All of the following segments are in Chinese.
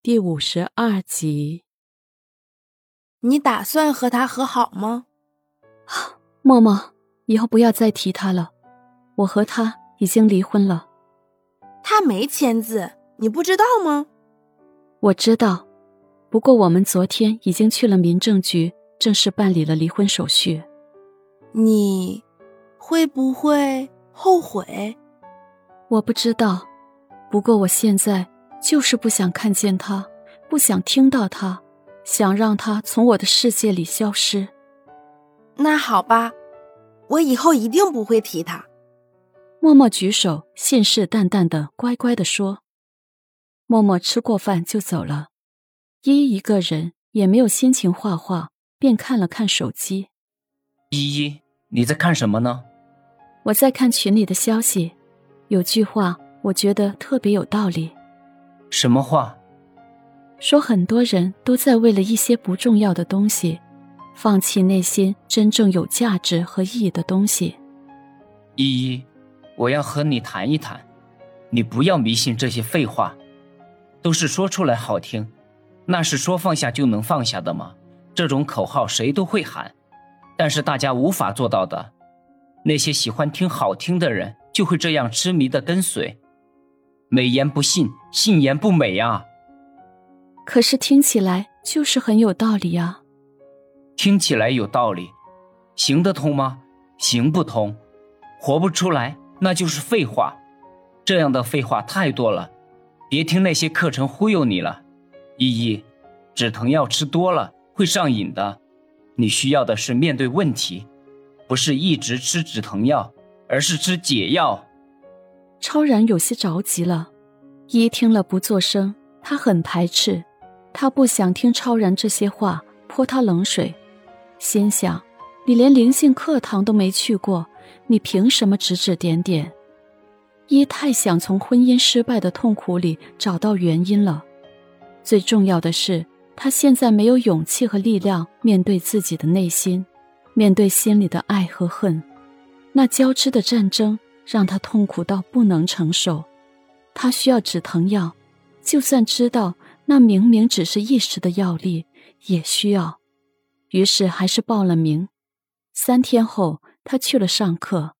第五十二集。你打算和他和好吗？默默，以后不要再提他了。我和他已经离婚了。他没签字，你不知道吗？我知道，不过我们昨天已经去了民政局，正式办理了离婚手续。你会不会后悔？我不知道，不过我现在就是不想看见他，不想听到他，想让他从我的世界里消失。那好吧，我以后一定不会提他。默默举手，信誓旦旦的，乖乖的说。默默吃过饭就走了，依依一个人也没有心情画画，便看了看手机。依依，你在看什么呢？我在看群里的消息，有句话我觉得特别有道理。什么话？说很多人都在为了一些不重要的东西，放弃内心真正有价值和意义的东西。依依，我要和你谈一谈，你不要迷信这些废话，都是说出来好听，那是说放下就能放下的吗？这种口号谁都会喊，但是大家无法做到的。那些喜欢听好听的人就会这样痴迷的跟随，美言不信，信言不美啊。可是听起来就是很有道理啊。听起来有道理，行得通吗？行不通，活不出来，那就是废话。这样的废话太多了，别听那些课程忽悠你了。依依，止疼药吃多了会上瘾的，你需要的是面对问题，不是一直吃止疼药，而是吃解药。超然有些着急了，依依听了不作声，他很排斥，他不想听超然这些话泼他冷水，心想：你连灵性课堂都没去过，你凭什么指指点点？一太想从婚姻失败的痛苦里找到原因了，最重要的是，他现在没有勇气和力量面对自己的内心，面对心里的爱和恨，那交织的战争让他痛苦到不能承受，他需要止疼药，就算知道那明明只是一时的药力，也需要。于是还是报了名。三天后，他去了上课，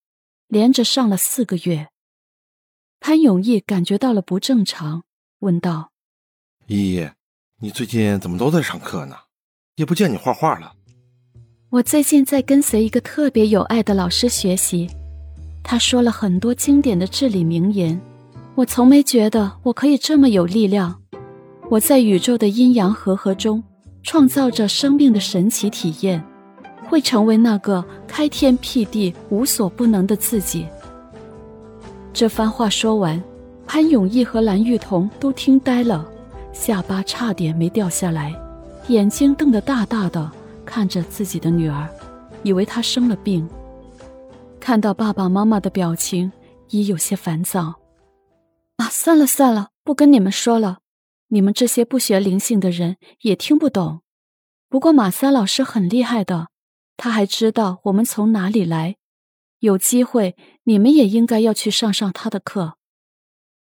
连着上了四个月。潘永义感觉到了不正常，问道：“依依，你最近怎么都在上课呢？也不见你画画了。”我最近在跟随一个特别有爱的老师学习，他说了很多经典的至理名言。我从没觉得我可以这么有力量。我在宇宙的阴阳和合中创造着生命的神奇体验，会成为那个开天辟地、无所不能的自己。这番话说完，潘永义和蓝玉彤都听呆了，下巴差点没掉下来，眼睛瞪得大大的。看着自己的女儿，以为她生了病。看到爸爸妈妈的表情，已有些烦躁。啊，算了算了，不跟你们说了。你们这些不学灵性的人也听不懂。不过马三老师很厉害的，他还知道我们从哪里来。有机会，你们也应该要去上上他的课。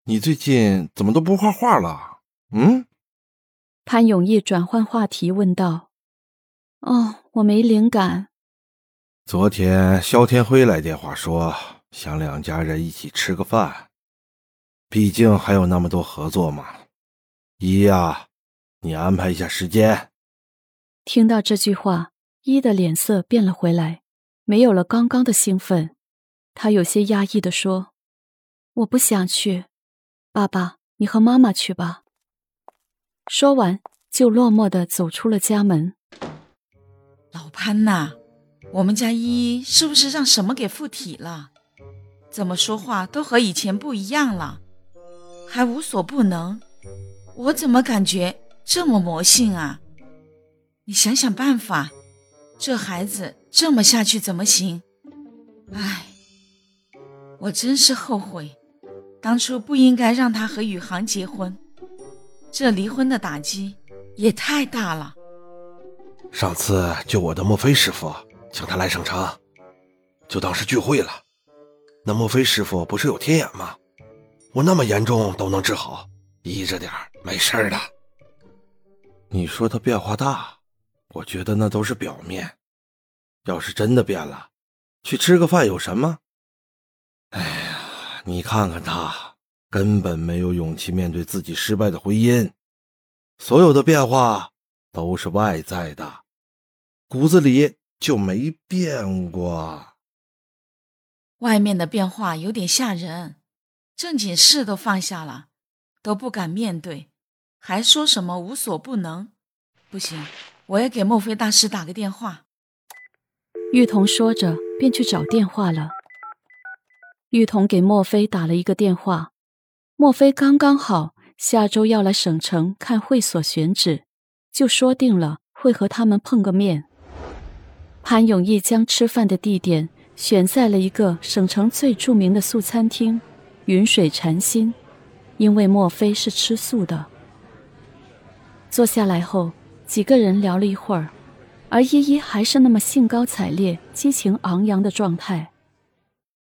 你最近怎么都不画画了？嗯？潘永义转换话题问道。哦，我没灵感。昨天肖天辉来电话说，想两家人一起吃个饭。毕竟还有那么多合作嘛。一呀，你安排一下时间。听到这句话，一的脸色变了回来，没有了刚刚的兴奋。他有些压抑的说：“我不想去，爸爸，你和妈妈去吧。”说完，就落寞的走出了家门。老潘呐，我们家依依是不是让什么给附体了？怎么说话都和以前不一样了，还无所不能？我怎么感觉这么魔性啊？你想想办法，这孩子这么下去怎么行？唉，我真是后悔，当初不应该让他和宇航结婚，这离婚的打击也太大了。上次救我的墨菲师傅，请他来省城，就当是聚会了。那莫非师傅不是有天眼吗？我那么严重都能治好，依着点没事的。你说他变化大，我觉得那都是表面。要是真的变了，去吃个饭有什么？哎呀，你看看他，根本没有勇气面对自己失败的婚姻。所有的变化都是外在的，骨子里就没变过。外面的变化有点吓人，正经事都放下了，都不敢面对，还说什么无所不能？不行，我要给墨菲大师打个电话。玉彤说着，便去找电话了。玉彤给墨菲打了一个电话，墨菲刚刚好下周要来省城看会所选址，就说定了会和他们碰个面。潘永义将吃饭的地点选在了一个省城最著名的素餐厅——云水禅心，因为莫非是吃素的。坐下来后，几个人聊了一会儿。而依依还是那么兴高采烈、激情昂扬的状态。